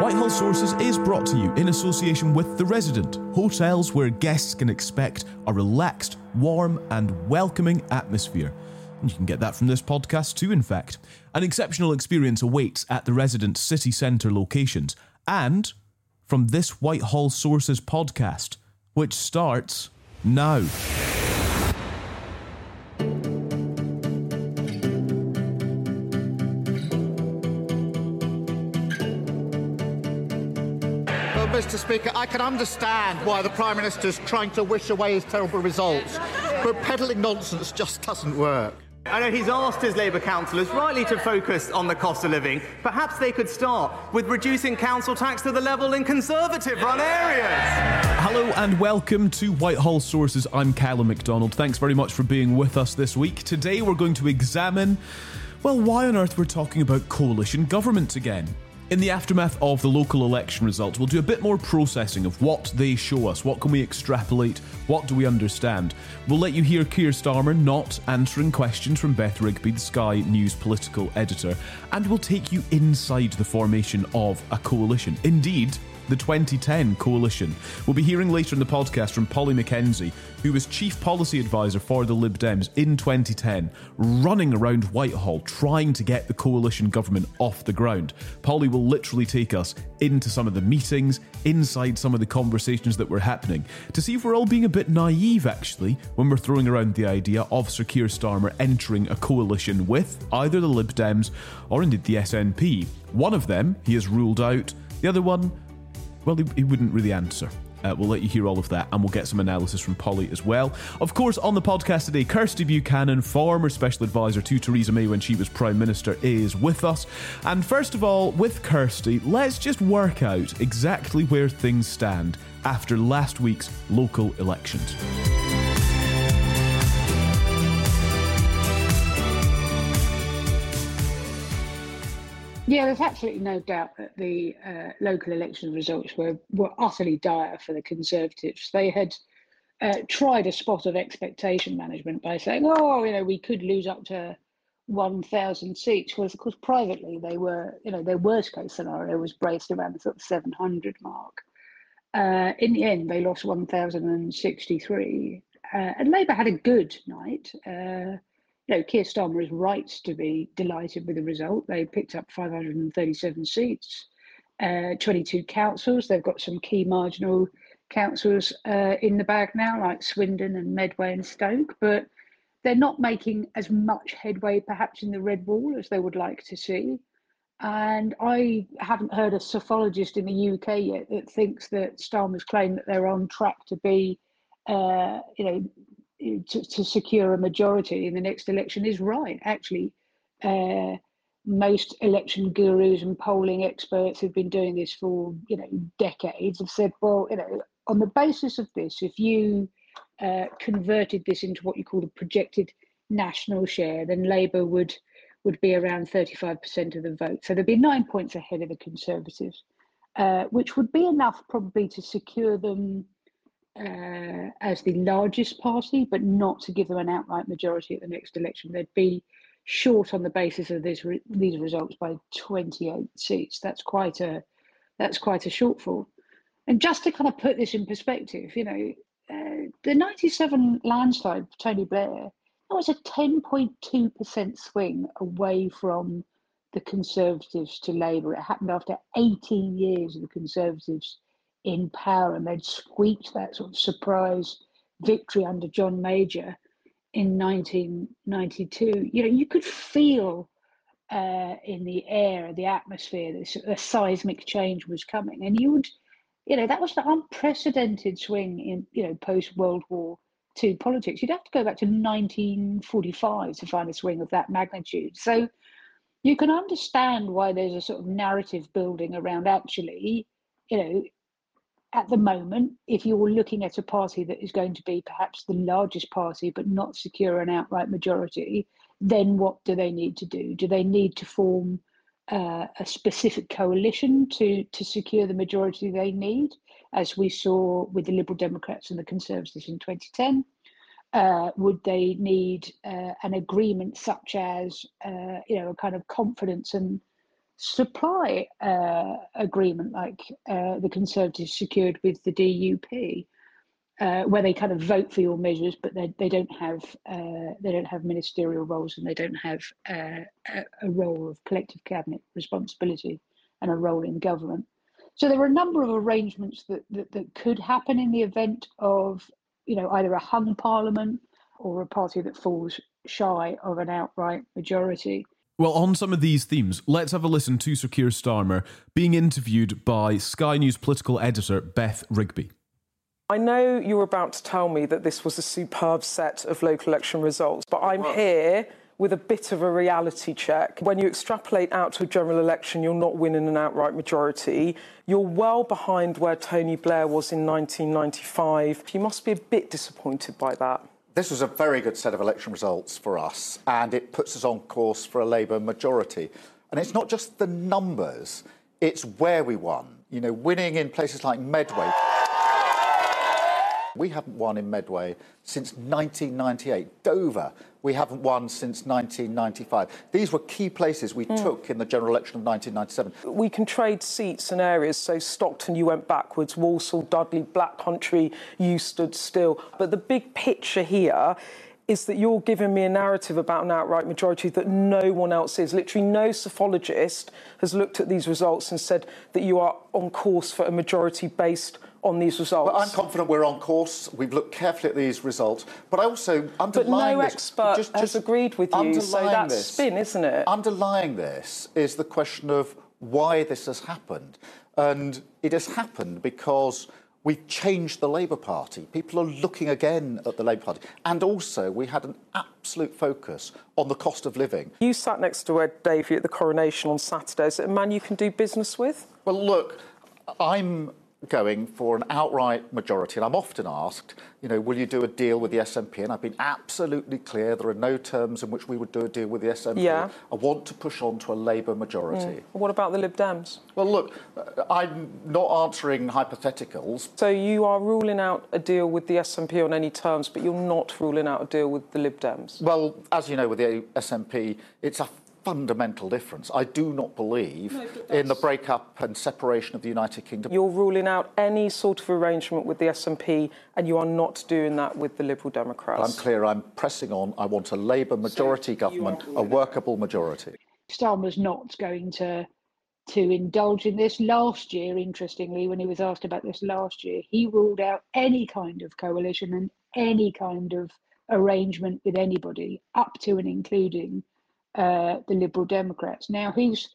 Whitehall Sources is brought to you in association with The Resident, hotels where guests can expect a relaxed, warm, and welcoming atmosphere. And you can get that from this podcast too, in fact. An exceptional experience awaits at The Resident city centre locations and from this Whitehall Sources podcast, which starts now. Speaker, I can understand why the Prime Minister is trying to wish away his terrible results, but peddling nonsense just doesn't work. I know he's asked his Labour councillors rightly to focus on the cost of living. Perhaps they could start with reducing council tax to the level in Conservative run areas. Hello and welcome to Whitehall Sources. I'm Callum McDonald. Thanks very much for being with us this week. Today we're going to examine, well, why on earth we're talking about coalition government again. In the aftermath of the local election results, we'll do a bit more processing of what they show us. What can we extrapolate? What do we understand? We'll let you hear Keir Starmer not answering questions from Beth Rigby, the Sky News political editor, and we'll take you inside the formation of a coalition. Indeed, the 2010 coalition. We'll be hearing later in the podcast from Polly Mackenzie, who was chief policy advisor for the Lib Dems in 2010, running around Whitehall trying to get the coalition government off the ground. Polly will literally take us into some of the meetings, inside some of the conversations that were happening, to see if we're all being a bit naive actually when we're throwing around the idea of Sir Keir Starmer entering a coalition with either the Lib Dems or indeed the SNP. One of them he has ruled out, the other one well, he, he wouldn't really answer. Uh, we'll let you hear all of that and we'll get some analysis from Polly as well. Of course, on the podcast today, Kirsty Buchanan, former special advisor to Theresa May when she was Prime Minister, is with us. And first of all, with Kirsty, let's just work out exactly where things stand after last week's local elections. Yeah, there's absolutely no doubt that the uh, local election results were, were utterly dire for the Conservatives. They had uh, tried a spot of expectation management by saying, oh, you know, we could lose up to 1,000 seats. Whereas, of course, privately, they were, you know, their worst case scenario was braced around the sort of 700 mark. Uh, in the end, they lost 1,063. Uh, and Labour had a good night. Uh, you know, Keir Starmer is right to be delighted with the result. They picked up 537 seats, uh, 22 councils. They've got some key marginal councils uh, in the bag now, like Swindon and Medway and Stoke, but they're not making as much headway perhaps in the red wall as they would like to see. And I haven't heard a psephologist in the UK yet that thinks that Starmer's claim that they're on track to be, uh, you know, to, to, secure a majority in the next election is right. Actually, uh, most election gurus and polling experts who've been doing this for you know decades have said, well, you know, on the basis of this, if you uh, converted this into what you call a projected national share, then Labour would would be around 35% of the vote. So there'd be nine points ahead of the Conservatives, uh, which would be enough probably to secure them uh, as the largest party, but not to give them an outright majority at the next election. They'd be short on the basis of this re- these results by 28 seats. That's quite a that's quite a shortfall. And just to kind of put this in perspective, you know, uh, the 97 landslide Tony Blair that was a 10.2% swing away from the Conservatives to Labour. It happened after 18 years of the Conservatives in power, and they'd squeaked that sort of surprise victory under John Major in 1992. You know, you could feel uh, in the air, the atmosphere, this a seismic change was coming, and you would, you know, that was the unprecedented swing in you know post World War II politics. You'd have to go back to 1945 to find a swing of that magnitude. So you can understand why there's a sort of narrative building around actually, you know, at the moment, if you're looking at a party that is going to be perhaps the largest party but not secure an outright majority, then what do they need to do? Do they need to form uh, a specific coalition to to secure the majority they need, as we saw with the Liberal Democrats and the Conservatives in 2010? Uh, would they need uh, an agreement such as uh, you know a kind of confidence and supply uh, agreement like uh, the Conservatives secured with the DUP, uh, where they kind of vote for your measures, but they, they don't have uh, they don't have ministerial roles and they don't have uh, a, a, role of collective cabinet responsibility and a role in government. So there are a number of arrangements that, that, that could happen in the event of you know either a hung parliament or a party that falls shy of an outright majority. Well, on some of these themes, let's have a listen to Sir Keir Starmer being interviewed by Sky News political editor Beth Rigby. I know you're about to tell me that this was a superb set of local election results, but I'm here with a bit of a reality check. When you extrapolate out to a general election, you're not winning an outright majority. You're well behind where Tony Blair was in 1995. You must be a bit disappointed by that. This was a very good set of election results for us, and it puts us on course for a Labour majority. And it's not just the numbers, it's where we won. You know, winning in places like Medway. We haven't won in Medway since 1998. Dover, we haven't won since 1995. These were key places we mm. took in the general election of 1997. We can trade seats and areas. So Stockton, you went backwards. Walsall, Dudley, Black Country, you stood still. But the big picture here is that you're giving me a narrative about an outright majority that no one else is. Literally, no psephologist has looked at these results and said that you are on course for a majority based on these results. Well, I'm confident we're on course. We've looked carefully at these results, but I also underline But no this, expert just, has just agreed with you, so that's this, spin, isn't it? Underlying this is the question of why this has happened, and it has happened because. We've changed the Labour Party. People are looking again at the Labour Party. And also, we had an absolute focus on the cost of living. You sat next to Ed Davey at the coronation on Saturday. Is it a man you can do business with? Well, look, I'm going for an outright majority. And I'm often asked, you know, will you do a deal with the SNP? And I've been absolutely clear there are no terms in which we would do a deal with the SNP. Yeah. I want to push on to a Labour majority. Mm. What about the Lib Dems? Well, look, I'm not answering hypotheticals. So you are ruling out a deal with the SNP on any terms, but you're not ruling out a deal with the Lib Dems? Well, as you know, with the SNP, it's a fundamental difference. I do not believe no, in the breakup and separation of the United Kingdom. You're ruling out any sort of arrangement with the SNP, and you are not doing that with the Liberal Democrats. I'm clear. I'm pressing on. I want a Labour majority so government, a workable majority. Starmer's not going to to indulge in this. Last year, interestingly, when he was asked about this last year, he ruled out any kind of coalition and any kind of arrangement with anybody, up to and including uh, the Liberal Democrats. Now, he's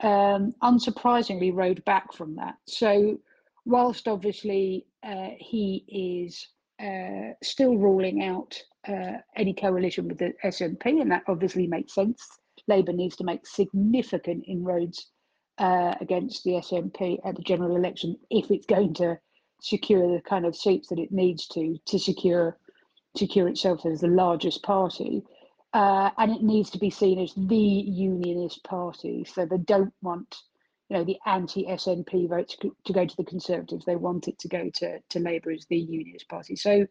um, unsurprisingly rode back from that. So, whilst obviously uh, he is uh, still ruling out uh, any coalition with the SNP, and that obviously makes sense, Labour needs to make significant inroads uh, against the SNP at the general election if it's going to secure the kind of seats that it needs to to secure secure itself as the largest party uh, and it needs to be seen as the unionist party. So they don't want, you know, the anti-SNP vote to, to go to the Conservatives. They want it to go to to Labour as the unionist party. So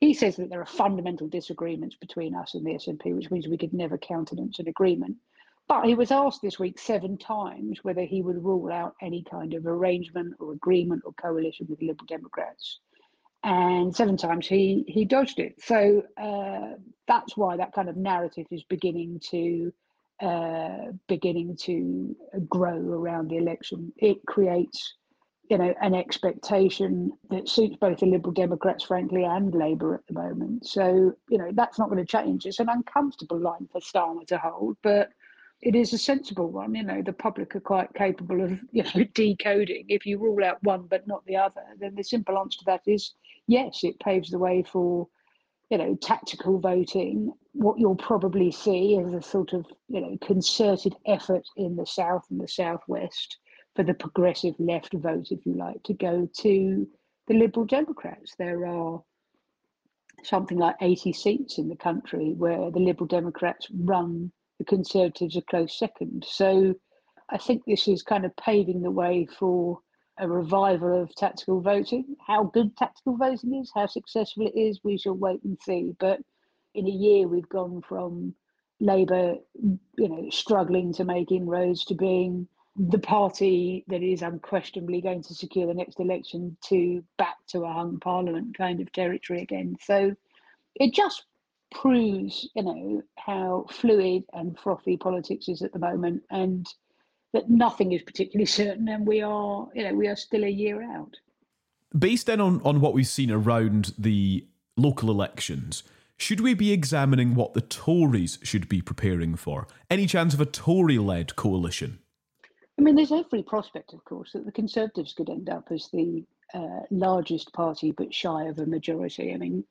he says that there are fundamental disagreements between us and the SNP, which means we could never countenance an agreement. But he was asked this week seven times whether he would rule out any kind of arrangement or agreement or coalition with Liberal Democrats. And seven times he, he dodged it. So uh, that's why that kind of narrative is beginning to uh, beginning to grow around the election. It creates, you know, an expectation that suits both the Liberal Democrats, frankly, and Labour at the moment. So, you know, that's not going to change. It's an uncomfortable line for Starmer to hold, but it is a sensible one. You know, the public are quite capable of, you know, decoding. If you rule out one but not the other, then the simple answer to that is yes, it paves the way for, you know, tactical voting. What you'll probably see is a sort of, you know, concerted effort in the south and the southwest for the progressive left vote, if you like, to go to the Liberal Democrats. There are something like 80 seats in the country where the Liberal Democrats run the Conservatives a close second. So I think this is kind of paving the way for a revival of tactical voting. How good tactical voting is, how successful it is, we shall wait and see. But in a year, we've gone from Labour, you know, struggling to make inroads to being the party that is unquestionably going to secure the next election to back to a hung parliament kind of territory again. So it just proves, you know, how fluid and frothy politics is at the moment, and that nothing is particularly certain, and we are, you know, we are still a year out. Based then on, on what we've seen around the local elections, should we be examining what the Tories should be preparing for? Any chance of a Tory led coalition? I mean, there's every prospect, of course, that the Conservatives could end up as the uh, largest party but shy of a majority. I mean,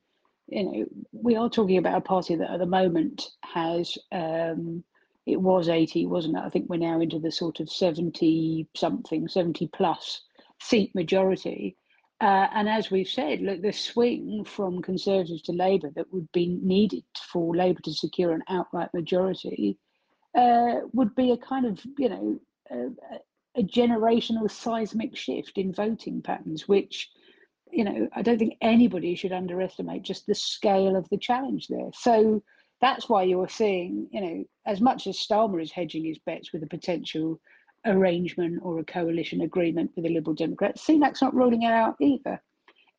you know, we are talking about a party that at the moment has um, it was 80, wasn't it? I think we're now into the sort of 70 something, 70 plus seat majority. Uh, and as we've said, look, the swing from Conservatives to Labour that would be needed for Labour to secure an outright majority uh, would be a kind of, you know, a, a generational seismic shift in voting patterns, which you know, I don't think anybody should underestimate just the scale of the challenge there. So that's why you're seeing, you know, as much as Starmer is hedging his bets with a potential arrangement or a coalition agreement with the Liberal Democrats, Sunak's not ruling it out either.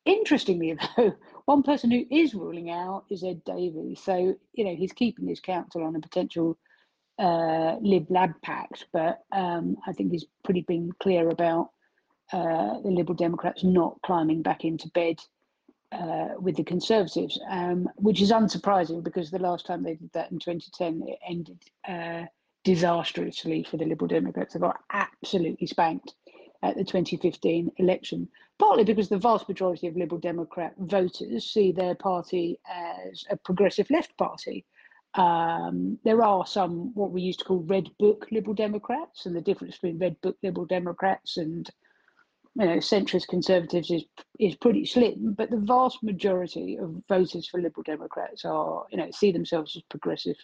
Interestingly, though, one person who is ruling out is Ed Davey. So, you know, he's keeping his counsel on a potential uh, Lib Lab pact, but um, I think he's pretty been clear about uh, the Liberal Democrats not climbing back into bed uh, with the Conservatives, um, which is unsurprising because the last time they did that in 2010, it ended uh, disastrously for the Liberal Democrats. They got absolutely spanked at the 2015 election, partly because the vast majority of Liberal Democrat voters see their party as a progressive left party. Um, there are some what we used to call red book Liberal Democrats, and the difference between red book Liberal Democrats and you know, centrist conservatives is is pretty slim, but the vast majority of voters for Liberal Democrats are, you know, see themselves as progressive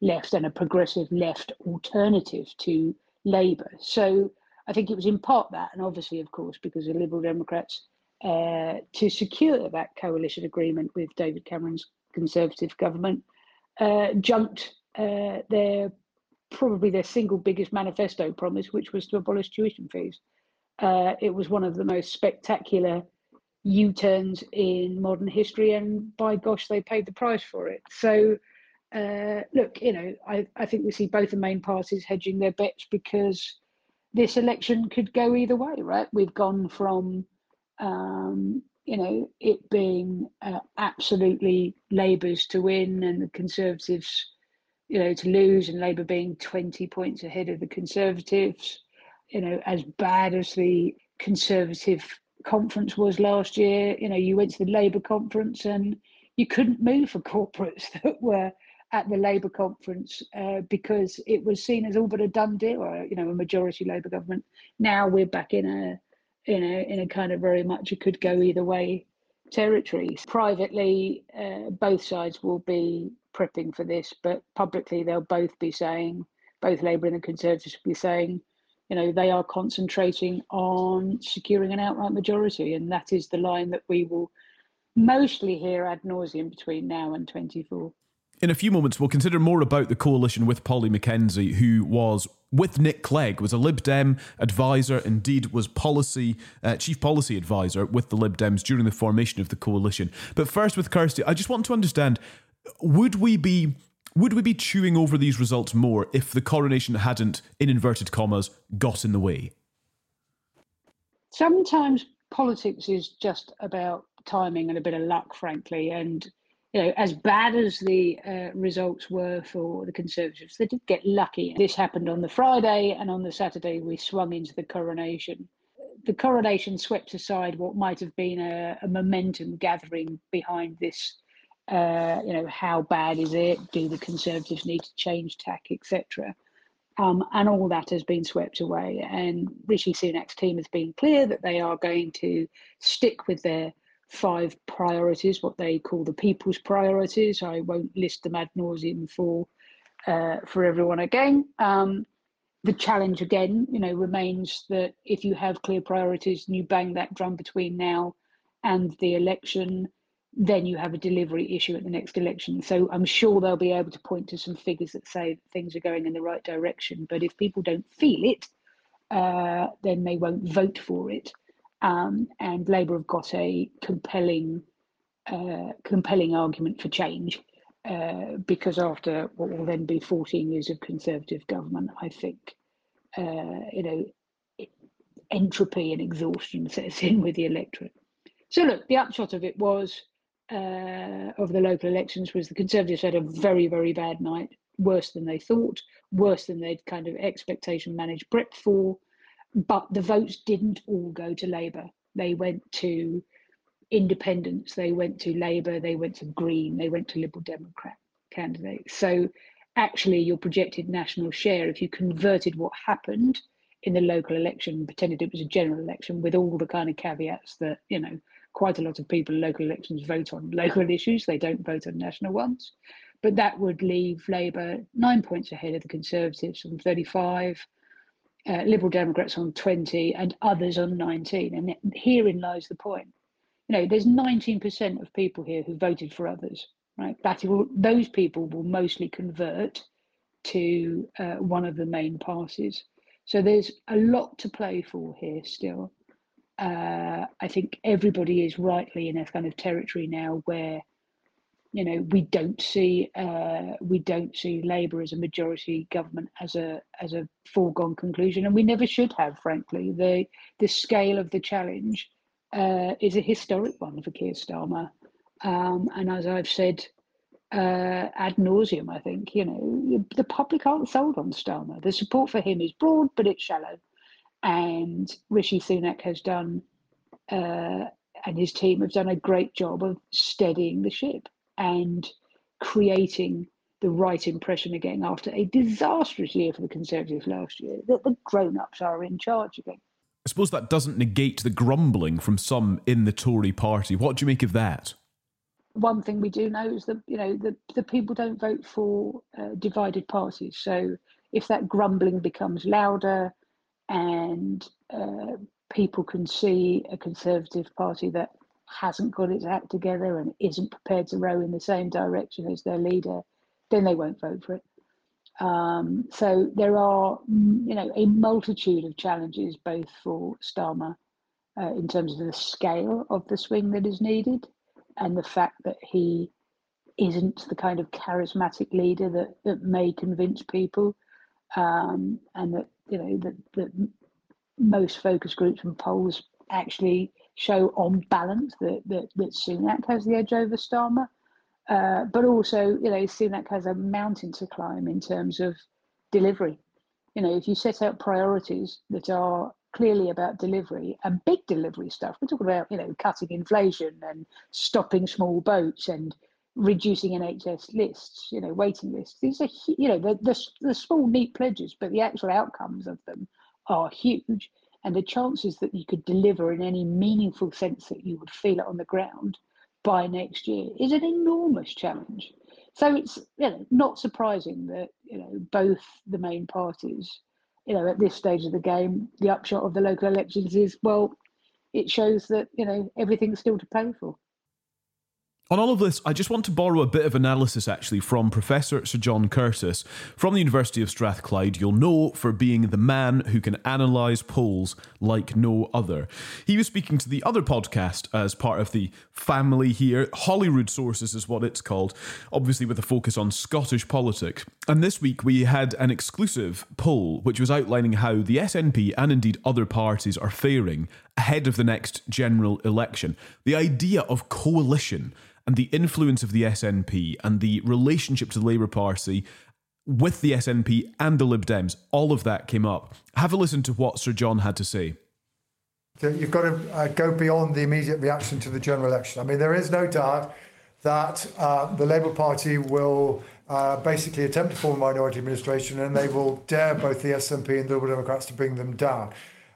left and a progressive left alternative to Labour. So I think it was in part that, and obviously, of course, because the Liberal Democrats uh, to secure that coalition agreement with David Cameron's Conservative government uh, jumped uh, their probably their single biggest manifesto promise, which was to abolish tuition fees. Uh, it was one of the most spectacular U turns in modern history, and by gosh, they paid the price for it. So, uh, look, you know, I, I think we see both the main parties hedging their bets because this election could go either way, right? We've gone from, um, you know, it being uh, absolutely Labour's to win and the Conservatives, you know, to lose, and Labour being 20 points ahead of the Conservatives you know, as bad as the Conservative conference was last year, you know, you went to the Labour conference and you couldn't move for corporates that were at the Labour conference uh, because it was seen as all but a done deal, or, you know, a majority Labour government. Now we're back in a, you know, in a kind of very much it could go either way territory. Privately, uh, both sides will be prepping for this, but publicly they'll both be saying, both Labour and the Conservatives will be saying, you know, they are concentrating on securing an outright majority, and that is the line that we will mostly hear ad nauseum between now and 24. In a few moments, we'll consider more about the coalition with Polly Mackenzie, who was with Nick Clegg, was a Lib Dem advisor, indeed was policy uh, chief policy advisor with the Lib Dems during the formation of the coalition. But first, with Kirsty, I just want to understand: would we be would we be chewing over these results more if the coronation hadn't, in inverted commas, got in the way? Sometimes politics is just about timing and a bit of luck, frankly, and you know, as bad as the uh, results were for the Conservatives, they did get lucky. This happened on the Friday, and on the Saturday, we swung into the coronation. The coronation swept aside what might have been a, a momentum gathering behind this. Uh, you know, how bad is it? Do the Conservatives need to change tack, etc. Um, and all that has been swept away. And Rishi Sunak's team has been clear that they are going to stick with their five priorities, what they call the people's priorities. I won't list them ad nauseum for uh, for everyone again. Um, the challenge again, you know, remains that if you have clear priorities and you bang that drum between now and the election, then you have a delivery issue at the next election. So I'm sure they'll be able to point to some figures that say things are going in the right direction. But if people don't feel it, uh, then they won't vote for it. Um, and Labour have got a compelling, uh, compelling argument for change uh, because after what will then be 14 years of Conservative government, I think, uh, you know, entropy and exhaustion sets in with the electorate. So look, the upshot of it was, uh, of the local elections, was the Conservatives had a very, very bad night, worse than they thought, worse than they'd kind of expectation managed prep for. But the votes didn't all go to Labour. They went to independents, they went to Labour, they went to Green, they went to Liberal Democrat candidates. So actually, your projected national share, if you converted what happened in the local election, pretended it was a general election with all the kind of caveats that, you know, quite a lot of people in local elections vote on local issues, they don't vote on national ones. But that would leave Labour nine points ahead of the Conservatives on 35 uh, Liberal Democrats on 20 and others on 19. And herein lies the point. You know, there's 19% of people here who voted for others, right? That will, those people will mostly convert to uh, one of the main parties. So there's a lot to play for here still. Uh, I think everybody is rightly in a kind of territory now where you know we don't see uh, we don't see Labour as a majority government as a as a foregone conclusion, and we never should have. Frankly, the the scale of the challenge uh, is a historic one for Keir Starmer, um, and as I've said uh, ad nauseum, I think you know the public aren't sold on Starmer. The support for him is broad, but it's shallow, and Rishi Sunak has done. Uh, and his team have done a great job of steadying the ship and creating the right impression again after a disastrous year for the Conservatives last year, that the grown ups are in charge again. I suppose that doesn't negate the grumbling from some in the Tory party. What do you make of that? One thing we do know is that you know the, the people don't vote for uh, divided parties. So if that grumbling becomes louder, and uh, people can see a Conservative Party that hasn't got its act together and isn't prepared to row in the same direction as their leader, then they won't vote for it. Um, so there are, you know, a multitude of challenges both for Starmer uh, in terms of the scale of the swing that is needed and the fact that he isn't the kind of charismatic leader that, that may convince people um, and that, you know, that, that most focus groups and polls actually show on balance that, that, that Sunak has the edge over Starmer. Uh, but also, you know, Sunak has a mountain to climb in terms of delivery. You know, if you set out priorities that are clearly about delivery and big delivery stuff, we're talking about, you know, cutting inflation and stopping small boats and reducing NHS lists, you know, waiting lists. These are, you know, the, the, the small, neat pledges, but the actual outcomes of them are huge and the chances that you could deliver in any meaningful sense that you would feel it on the ground by next year is an enormous challenge. So it's you know, not surprising that you know both the main parties, you know, at this stage of the game, the upshot of the local elections is well, it shows that you know everything's still to pay for. On all of this, I just want to borrow a bit of analysis actually from Professor Sir John Curtice from the University of Strathclyde. You'll know for being the man who can analyse polls like no other. He was speaking to the other podcast as part of the family here. Holyrood Sources is what it's called, obviously with a focus on Scottish politics. And this week we had an exclusive poll which was outlining how the SNP and indeed other parties are faring ahead of the next general election. The idea of coalition and the influence of the SNP and the relationship to the Labour Party with the SNP and the Lib Dems, all of that came up. Have a listen to what Sir John had to say. You've got to uh, go beyond the immediate reaction to the general election. I mean, there is no doubt that uh, the Labour Party will uh, basically attempt to form a minority administration and they will dare both the SNP and the Liberal Democrats to bring them down.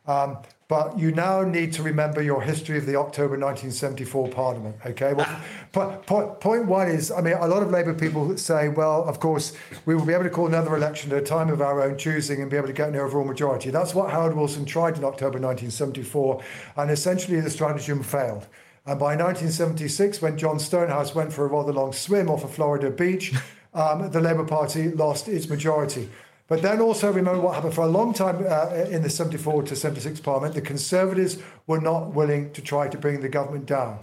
Um, but you now need to remember your history of the October 1974 Parliament. Okay. Well, po- po- point one is, I mean, a lot of Labour people say, well, of course, we will be able to call another election at a time of our own choosing and be able to get an overall majority. That's what Harold Wilson tried in October 1974, and essentially the stratagem failed. And by 1976, when John Stonehouse went for a rather long swim off a Florida beach, um, the Labour Party lost its majority. But then also remember what happened for a long time uh, in the 74 to 76 Parliament. The Conservatives were not willing to try to bring the government down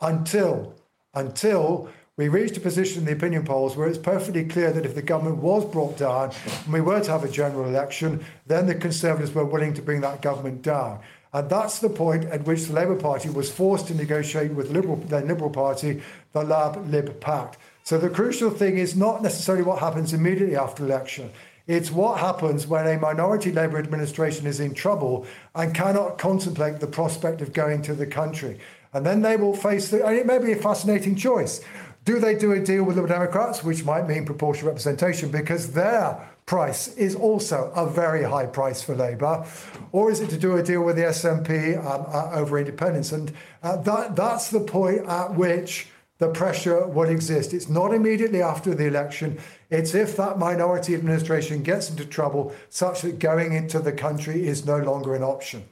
until, until we reached a position in the opinion polls where it's perfectly clear that if the government was brought down and we were to have a general election, then the Conservatives were willing to bring that government down. And that's the point at which the Labour Party was forced to negotiate with Liberal, Liberal Party the Lab Lib Pact. So the crucial thing is not necessarily what happens immediately after election. It's what happens when a minority Labour administration is in trouble and cannot contemplate the prospect of going to the country. And then they will face the, and it may be a fascinating choice. Do they do a deal with Liberal Democrats, which might mean proportional representation because their price is also a very high price for Labour? Or is it to do a deal with the SNP um, uh, over independence? And uh, that, that's the point at which the pressure would exist. It's not immediately after the election. It's if that minority administration gets into trouble such that going into the country is no longer an option.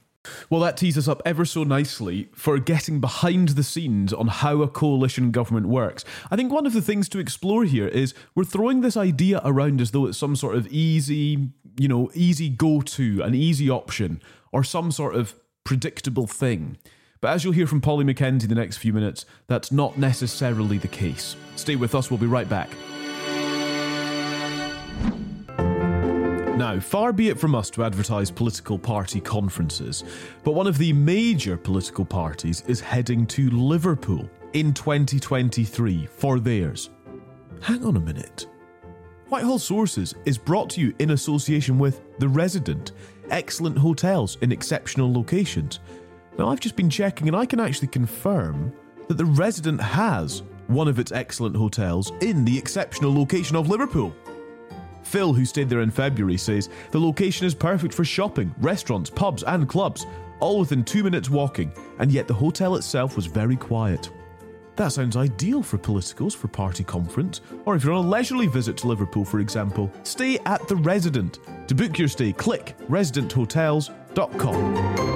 Well, that tees us up ever so nicely for getting behind the scenes on how a coalition government works. I think one of the things to explore here is we're throwing this idea around as though it's some sort of easy, you know, easy go to, an easy option, or some sort of predictable thing. But as you'll hear from Polly Mackenzie in the next few minutes, that's not necessarily the case. Stay with us, we'll be right back. Now, far be it from us to advertise political party conferences, but one of the major political parties is heading to Liverpool in 2023 for theirs. Hang on a minute. Whitehall Sources is brought to you in association with The Resident, excellent hotels in exceptional locations. Now, I've just been checking and I can actually confirm that The Resident has one of its excellent hotels in the exceptional location of Liverpool. Phil, who stayed there in February, says the location is perfect for shopping, restaurants, pubs, and clubs, all within two minutes walking, and yet the hotel itself was very quiet. That sounds ideal for politicals for party conference, or if you're on a leisurely visit to Liverpool, for example, stay at the Resident. To book your stay, click residenthotels.com.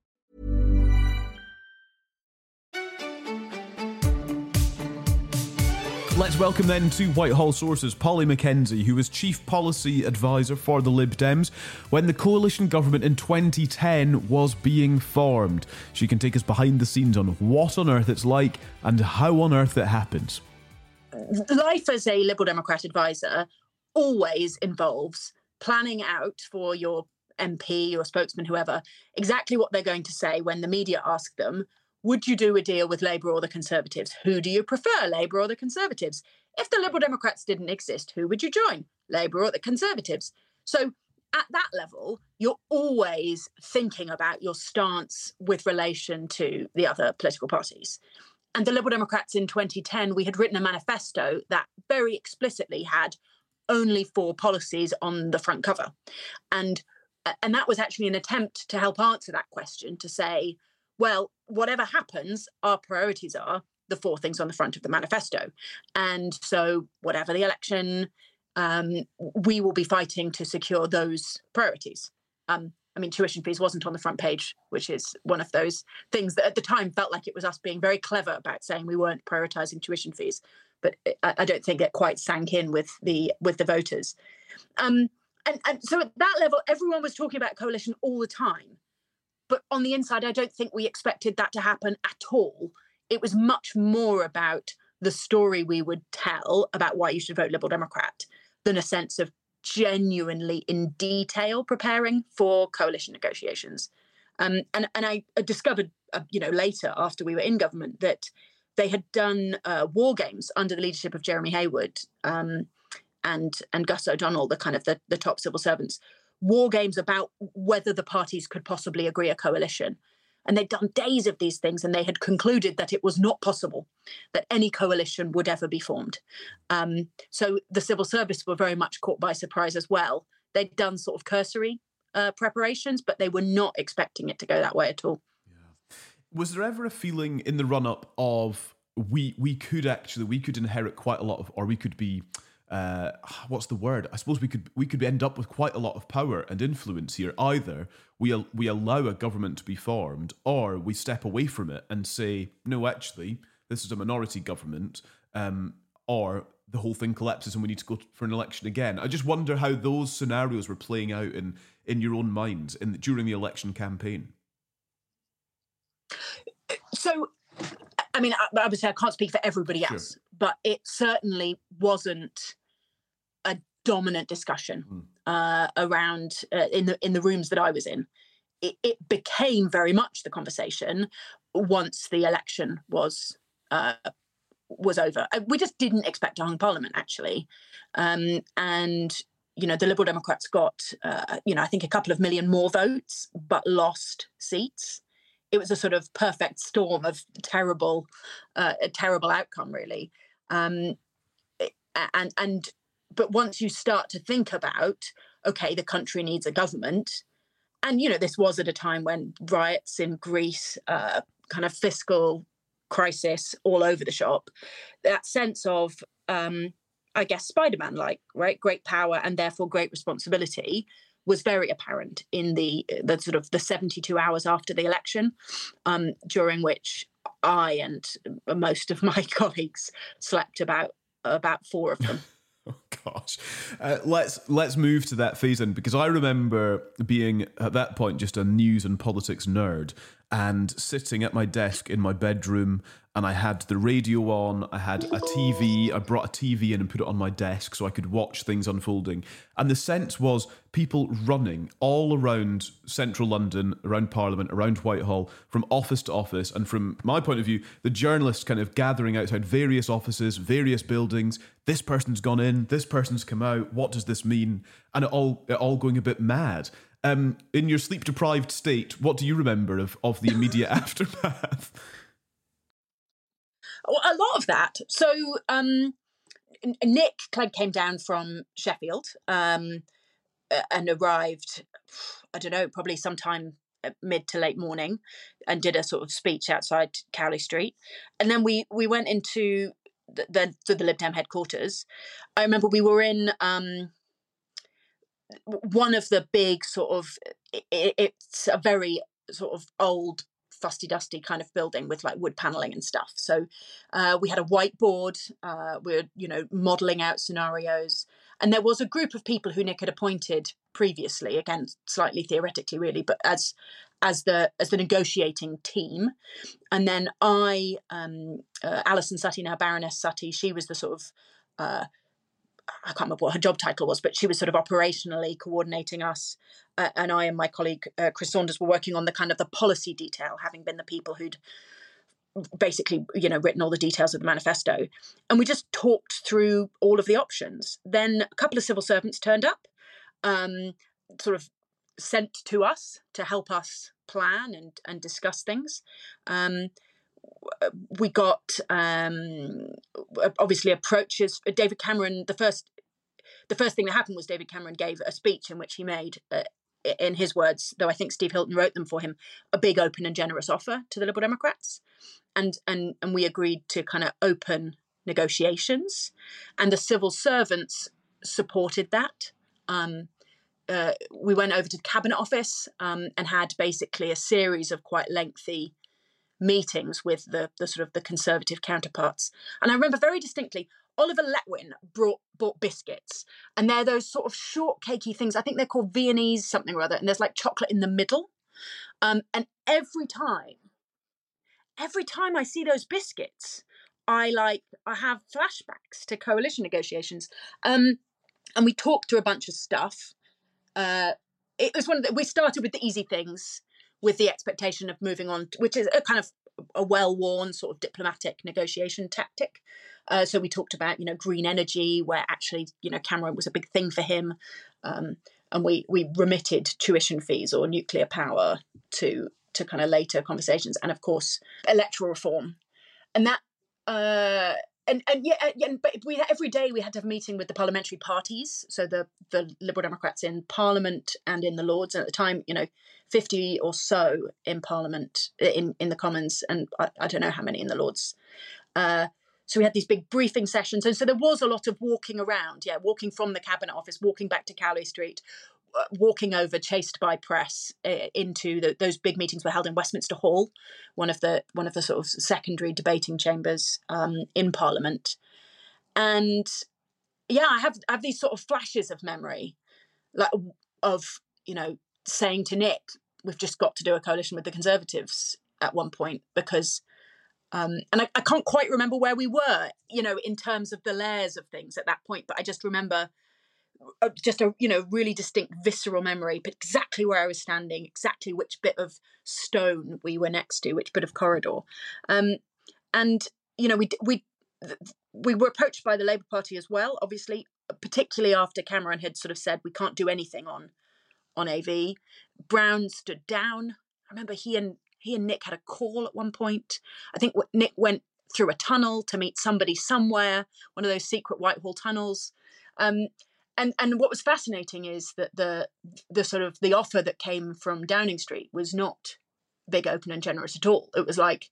Let's welcome then to Whitehall sources Polly Mackenzie, who was Chief Policy Advisor for the Lib Dems when the coalition government in 2010 was being formed. She can take us behind the scenes on what on earth it's like and how on earth it happens. Life as a Liberal Democrat advisor always involves planning out for your MP, your spokesman, whoever, exactly what they're going to say when the media ask them would you do a deal with Labour or the Conservatives? Who do you prefer, Labour or the Conservatives? If the Liberal Democrats didn't exist, who would you join, Labour or the Conservatives? So at that level, you're always thinking about your stance with relation to the other political parties. And the Liberal Democrats in 2010, we had written a manifesto that very explicitly had only four policies on the front cover. And and that was actually an attempt to help answer that question to say, well, whatever happens, our priorities are the four things on the front of the manifesto. And so, whatever the election, um, we will be fighting to secure those priorities. Um, I mean, tuition fees wasn't on the front page, which is one of those things that at the time felt like it was us being very clever about saying we weren't prioritizing tuition fees. But I, I don't think it quite sank in with the with the voters. Um, and, and so at that level, everyone was talking about coalition all the time. But on the inside, I don't think we expected that to happen at all. It was much more about the story we would tell about why you should vote Liberal Democrat than a sense of genuinely in detail preparing for coalition negotiations. Um, and and I discovered, uh, you know, later after we were in government that they had done uh, war games under the leadership of Jeremy Heywood um, and and Gus O'Donnell, the kind of the, the top civil servants, war games about whether the parties could possibly agree a coalition. And they'd done days of these things and they had concluded that it was not possible that any coalition would ever be formed. Um, so the civil service were very much caught by surprise as well. They'd done sort of cursory uh, preparations, but they were not expecting it to go that way at all. Yeah. Was there ever a feeling in the run up of we we could actually we could inherit quite a lot of or we could be uh, what's the word? I suppose we could we could end up with quite a lot of power and influence here. Either we we allow a government to be formed, or we step away from it and say, no, actually, this is a minority government, um, or the whole thing collapses and we need to go for an election again. I just wonder how those scenarios were playing out in in your own minds in during the election campaign. So, I mean, obviously, I can't speak for everybody else, sure. but it certainly wasn't dominant discussion mm. uh, around uh, in the in the rooms that I was in. It, it, became very much the conversation once the election was uh, was over. Uh, we just didn't expect a hung parliament, actually, um, and you know the Liberal Democrats got uh, you know I think a couple of million more votes, but lost seats. It was a sort of perfect storm of terrible, uh, a terrible outcome, really. Um, and and but once you start to think about okay the country needs a government and you know this was at a time when riots in greece uh, kind of fiscal crisis all over the shop that sense of um, i guess spider-man like right? Great power and therefore great responsibility was very apparent in the the sort of the 72 hours after the election um, during which i and most of my colleagues slept about about four of them Oh gosh, uh, let's let's move to that phase then, because I remember being at that point just a news and politics nerd, and sitting at my desk in my bedroom and I had the radio on, I had a TV, I brought a TV in and put it on my desk so I could watch things unfolding. And the sense was people running all around central London, around Parliament, around Whitehall, from office to office. And from my point of view, the journalists kind of gathering outside various offices, various buildings. This person's gone in, this person's come out, what does this mean? And it all, it all going a bit mad. Um, in your sleep deprived state, what do you remember of, of the immediate aftermath? A lot of that. So um, Nick Clegg came down from Sheffield um, and arrived, I don't know, probably sometime mid to late morning and did a sort of speech outside Cowley Street. And then we we went into the the, the Lib Dem headquarters. I remember we were in um, one of the big sort of it, it's a very sort of old fusty dusty kind of building with like wood paneling and stuff. So uh, we had a whiteboard. Uh, we are you know modeling out scenarios, and there was a group of people who Nick had appointed previously, again slightly theoretically, really, but as as the as the negotiating team, and then I, um, uh, Alison Suttie, now Baroness Suttie she was the sort of uh, I can't remember what her job title was, but she was sort of operationally coordinating us. Uh, and I and my colleague uh, Chris Saunders were working on the kind of the policy detail, having been the people who'd basically, you know, written all the details of the manifesto. And we just talked through all of the options. Then a couple of civil servants turned up, um, sort of sent to us to help us plan and and discuss things. Um, we got um, obviously approaches. David Cameron, the first, the first thing that happened was David Cameron gave a speech in which he made, uh, in his words, though I think Steve Hilton wrote them for him, a big, open, and generous offer to the Liberal Democrats, and and and we agreed to kind of open negotiations, and the civil servants supported that. Um, uh, we went over to the cabinet office um, and had basically a series of quite lengthy meetings with the, the sort of the conservative counterparts. And I remember very distinctly Oliver Letwin brought bought biscuits, and they're those sort of shortcakey things. I think they're called Viennese something or other, and there's like chocolate in the middle. Um, and every time, every time I see those biscuits, I like I have flashbacks to coalition negotiations. Um, and we talked through a bunch of stuff. Uh, it was one of the, we started with the easy things with the expectation of moving on, which is a kind of a well-worn sort of diplomatic negotiation tactic. Uh, so we talked about you know green energy, where actually you know Cameron was a big thing for him, um, and we we remitted tuition fees or nuclear power to to kind of later conversations, and of course electoral reform, and that. Uh, and and yeah, and, but we every day we had to have a meeting with the parliamentary parties, so the the Liberal Democrats in Parliament and in the Lords. And at the time, you know, fifty or so in Parliament in in the Commons, and I, I don't know how many in the Lords. Uh, so we had these big briefing sessions, and so there was a lot of walking around. Yeah, walking from the cabinet office, walking back to Cowley Street, walking over, chased by press, uh, into the, those big meetings were held in Westminster Hall, one of the one of the sort of secondary debating chambers um, in Parliament, and yeah, I have I have these sort of flashes of memory, like of you know saying to Nick, we've just got to do a coalition with the Conservatives at one point because. Um, and I, I can't quite remember where we were, you know, in terms of the layers of things at that point. But I just remember just a you know really distinct visceral memory but exactly where i was standing exactly which bit of stone we were next to which bit of corridor. Um, and you know we we we were approached by the labour party as well obviously particularly after cameron had sort of said we can't do anything on on av brown stood down. I remember he and he and nick had a call at one point. I think nick went through a tunnel to meet somebody somewhere one of those secret whitehall tunnels. Um, and and what was fascinating is that the the sort of the offer that came from Downing Street was not big, open, and generous at all. It was like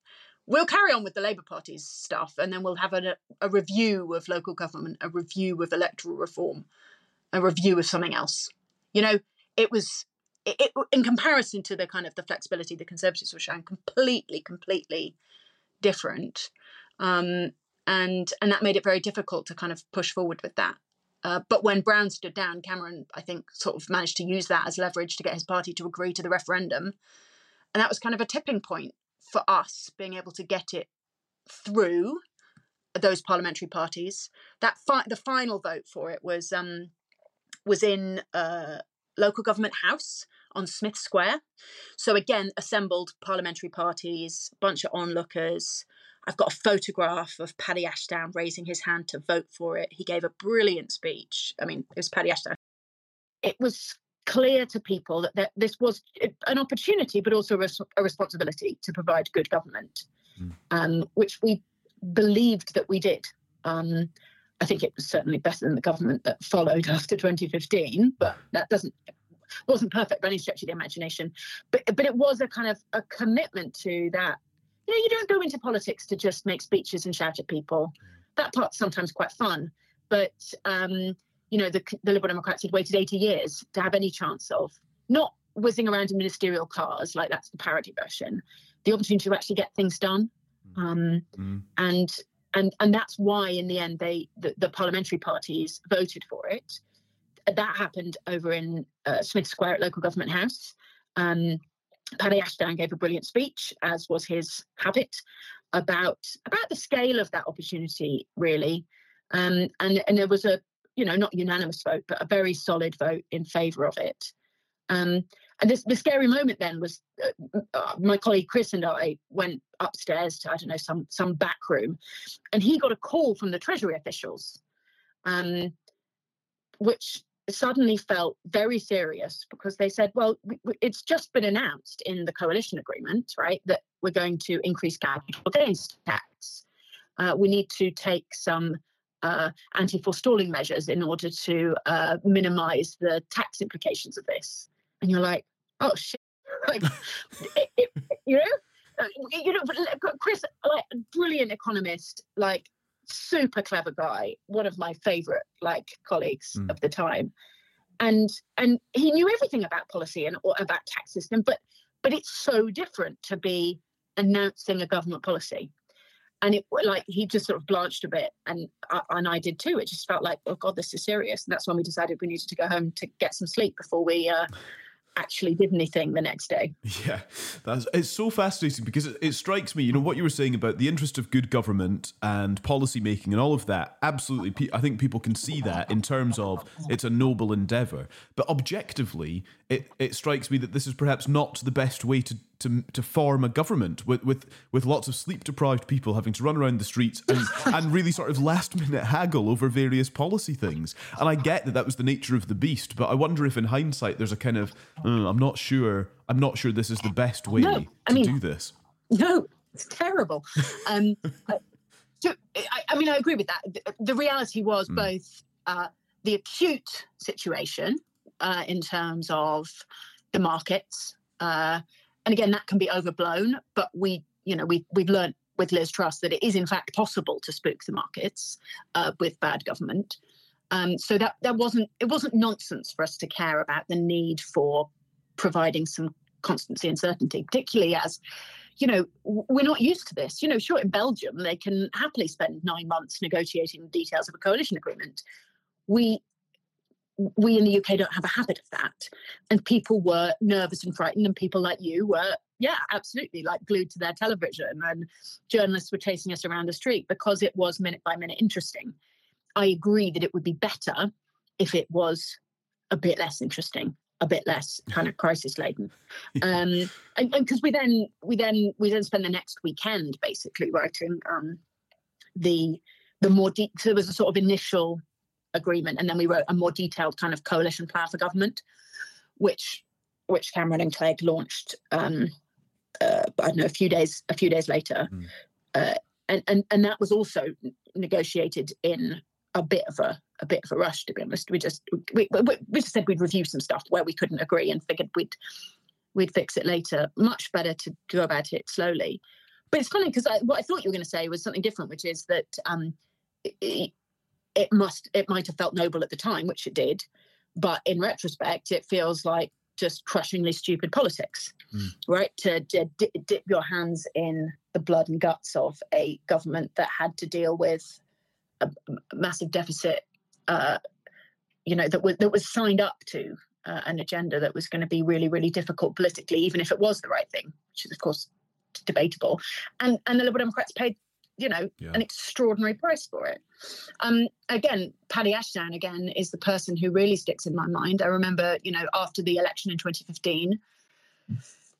we'll carry on with the Labour Party's stuff, and then we'll have a, a review of local government, a review of electoral reform, a review of something else. You know, it was it, it, in comparison to the kind of the flexibility the Conservatives were showing, completely, completely different. Um, and and that made it very difficult to kind of push forward with that. Uh, but when Brown stood down, Cameron, I think, sort of managed to use that as leverage to get his party to agree to the referendum. And that was kind of a tipping point for us being able to get it through those parliamentary parties. That fi- the final vote for it was um, was in uh, local government house on Smith Square. So again, assembled parliamentary parties, bunch of onlookers, I've got a photograph of Paddy Ashdown raising his hand to vote for it. He gave a brilliant speech. I mean, it was Paddy Ashdown. It was clear to people that, that this was an opportunity, but also a, a responsibility to provide good government, mm. um, which we believed that we did. Um, I think it was certainly better than the government that followed after 2015, but that doesn't wasn't perfect by any stretch of the imagination. But but it was a kind of a commitment to that you know, you don't go into politics to just make speeches and shout at people. That part's sometimes quite fun, but um, you know, the, the Liberal Democrats had waited 80 years to have any chance of not whizzing around in ministerial cars like that's the parody version, the opportunity to actually get things done. Um, mm. And and and that's why in the end they the, the parliamentary parties voted for it. That happened over in uh, Smith Square at local government house. Um, Paddy Ashdown gave a brilliant speech, as was his habit, about about the scale of that opportunity, really. Um, and and there was a you know not unanimous vote, but a very solid vote in favour of it. Um, and this, the scary moment then was uh, uh, my colleague Chris and I went upstairs to I don't know some some back room, and he got a call from the Treasury officials, um, which suddenly felt very serious because they said, well, it's just been announced in the coalition agreement, right, that we're going to increase capital gains tax. Uh, we need to take some uh, anti-forestalling measures in order to uh, minimize the tax implications of this. And you're like, oh shit, like, it, it, you know, uh, you know, Chris, like a brilliant economist, like super clever guy, one of my favorite like colleagues mm. of the time. And and he knew everything about policy and or about tax system, but but it's so different to be announcing a government policy. And it like he just sort of blanched a bit, and uh, and I did too. It just felt like, oh god, this is serious, and that's when we decided we needed to go home to get some sleep before we uh, actually did anything the next day. Yeah, that's it's so fascinating because it, it, strikes me, you know, what you were saying about the interest of good government and policy making and all of that. Absolutely, I think people can see that in terms of it's a noble endeavor. But objectively, it it strikes me that this is perhaps not the best way to to to form a government with with with lots of sleep deprived people having to run around the streets and and really sort of last minute haggle over various policy things. And I get that that was the nature of the beast, but I wonder if in hindsight there's a kind of uh, I'm not sure I'm not sure this is the best way no, to mean, do this. No, it's terrible. Um, so, I, I, mean, I agree with that. The, the reality was mm. both uh, the acute situation uh, in terms of the markets. Uh, and again, that can be overblown, but we, you know, we we've learned with Liz Truss that it is in fact possible to spook the markets uh, with bad government. Um, so that that wasn't it wasn't nonsense for us to care about the need for providing some constancy and certainty, particularly as you know we're not used to this. You know, sure in Belgium they can happily spend nine months negotiating the details of a coalition agreement. We we in the UK don't have a habit of that. And people were nervous and frightened, and people like you were, yeah, absolutely, like glued to their television. And journalists were chasing us around the street because it was minute by minute interesting. I agree that it would be better if it was a bit less interesting, a bit less kind of crisis laden. Um, and because we then we then we then spend the next weekend basically writing um, the the more deep. So there was a sort of initial agreement, and then we wrote a more detailed kind of coalition plan for government, which which Cameron and Clegg launched. Um, uh, I don't know a few days a few days later, mm. uh, and and and that was also negotiated in a bit of a a bit of a rush. To be honest, we just we, we just said we'd review some stuff where we couldn't agree and figured we'd we'd fix it later. Much better to go about it slowly. But it's funny because what I thought you were going to say was something different, which is that um, it must it might have felt noble at the time, which it did, but in retrospect, it feels like just crushingly stupid politics, mm. right? To, to d- dip your hands in the blood and guts of a government that had to deal with a massive deficit, uh, you know, that was that was signed up to uh, an agenda that was going to be really, really difficult politically, even if it was the right thing, which is of course debatable. And and the Liberal Democrats paid you know, yeah. an extraordinary price for it. Um, again, Paddy Ashdown again is the person who really sticks in my mind. I remember, you know, after the election in 2015,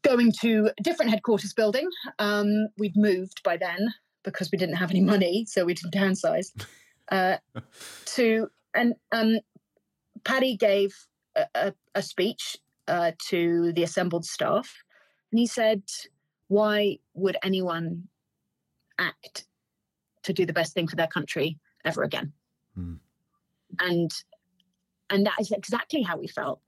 going to a different headquarters building. Um, we'd moved by then because we didn't have any money, so we didn't downsize. Uh, to and um, Paddy gave a, a, a speech uh, to the assembled staff, and he said, "Why would anyone act to do the best thing for their country ever again. Mm. And and that is exactly how we felt.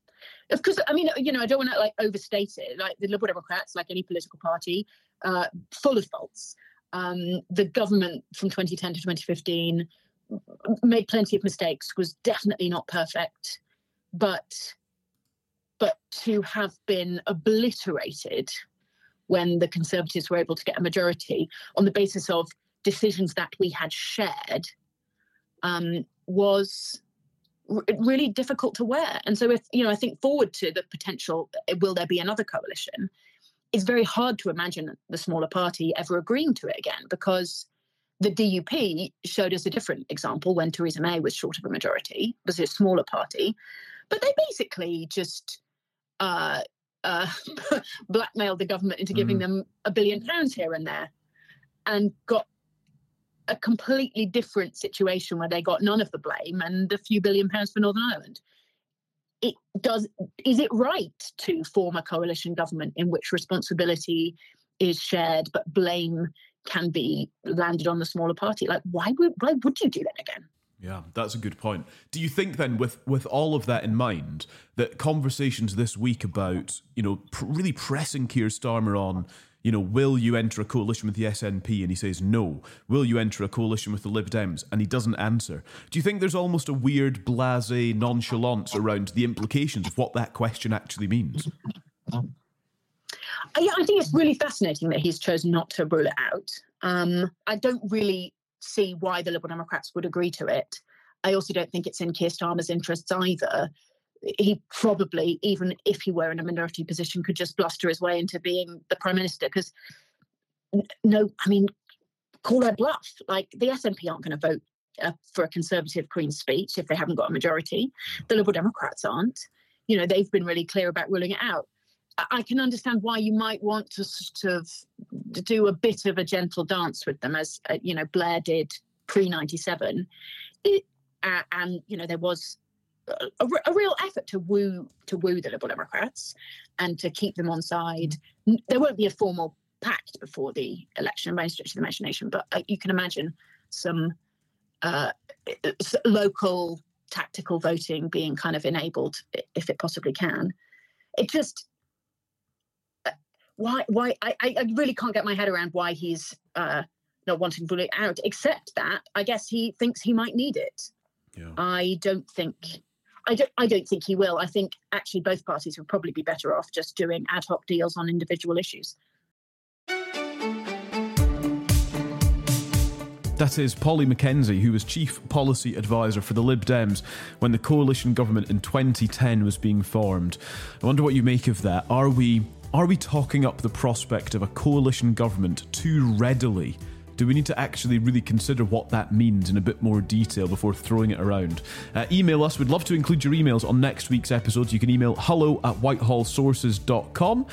Of course, I mean, you know, I don't want to like overstate it. Like the Liberal Democrats, like any political party, uh, full of faults. Um, the government from 2010 to 2015 made plenty of mistakes. Was definitely not perfect, but but to have been obliterated when the Conservatives were able to get a majority on the basis of decisions that we had shared um, was r- really difficult to wear. And so, if you know, I think forward to the potential, uh, will there be another coalition? It's very hard to imagine the smaller party ever agreeing to it again because the DUP showed us a different example when Theresa May was short of a majority, was a smaller party, but they basically just uh, uh, blackmailed the government into giving Mm. them a billion pounds here and there, and got a completely different situation where they got none of the blame and a few billion pounds for Northern Ireland. It does. Is it right to form a coalition government in which responsibility is shared, but blame can be landed on the smaller party? Like, why would why would you do that again? Yeah, that's a good point. Do you think then, with with all of that in mind, that conversations this week about you know pr- really pressing Keir Starmer on, you know, will you enter a coalition with the SNP, and he says no. Will you enter a coalition with the Lib Dems, and he doesn't answer. Do you think there's almost a weird blasé nonchalance around the implications of what that question actually means? Yeah, I think it's really fascinating that he's chosen not to rule it out. Um, I don't really see why the Liberal Democrats would agree to it. I also don't think it's in Keir Starmer's interests either. He probably, even if he were in a minority position, could just bluster his way into being the prime minister. Because no, I mean, call their bluff. Like the SNP aren't going to vote uh, for a Conservative Queen's speech if they haven't got a majority. The Liberal Democrats aren't. You know, they've been really clear about ruling it out. I- I can understand why you might want to sort of do a bit of a gentle dance with them, as uh, you know Blair did pre ninety seven, uh, and you know there was a, a real effort to woo to woo the Liberal Democrats and to keep them on side. There won't be a formal pact before the election by any stretch of the imagination, but uh, you can imagine some uh, local tactical voting being kind of enabled if it possibly can. It just why why I, I really can't get my head around why he's uh not wanting it out except that i guess he thinks he might need it i don't think I don't, I don't think he will. I think actually both parties would probably be better off just doing ad hoc deals on individual issues. That is Polly Mackenzie, who was Chief Policy Advisor for the Lib Dems when the coalition government in 2010 was being formed. I wonder what you make of that. Are we are we talking up the prospect of a coalition government too readily? Do we need to actually really consider what that means in a bit more detail before throwing it around? Uh, email us. We'd love to include your emails on next week's episodes. You can email hello at whitehallsources.com.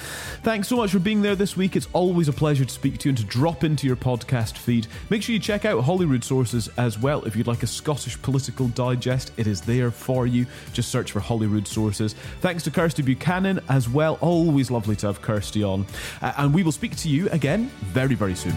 Thanks so much for being there this week. It's always a pleasure to speak to you and to drop into your podcast feed. Make sure you check out Holyrood Sources as well. If you'd like a Scottish political digest, it is there for you. Just search for Holyrood Sources. Thanks to Kirsty Buchanan as well. Always lovely to have Kirsty on. Uh, and we will speak to you again very, very soon.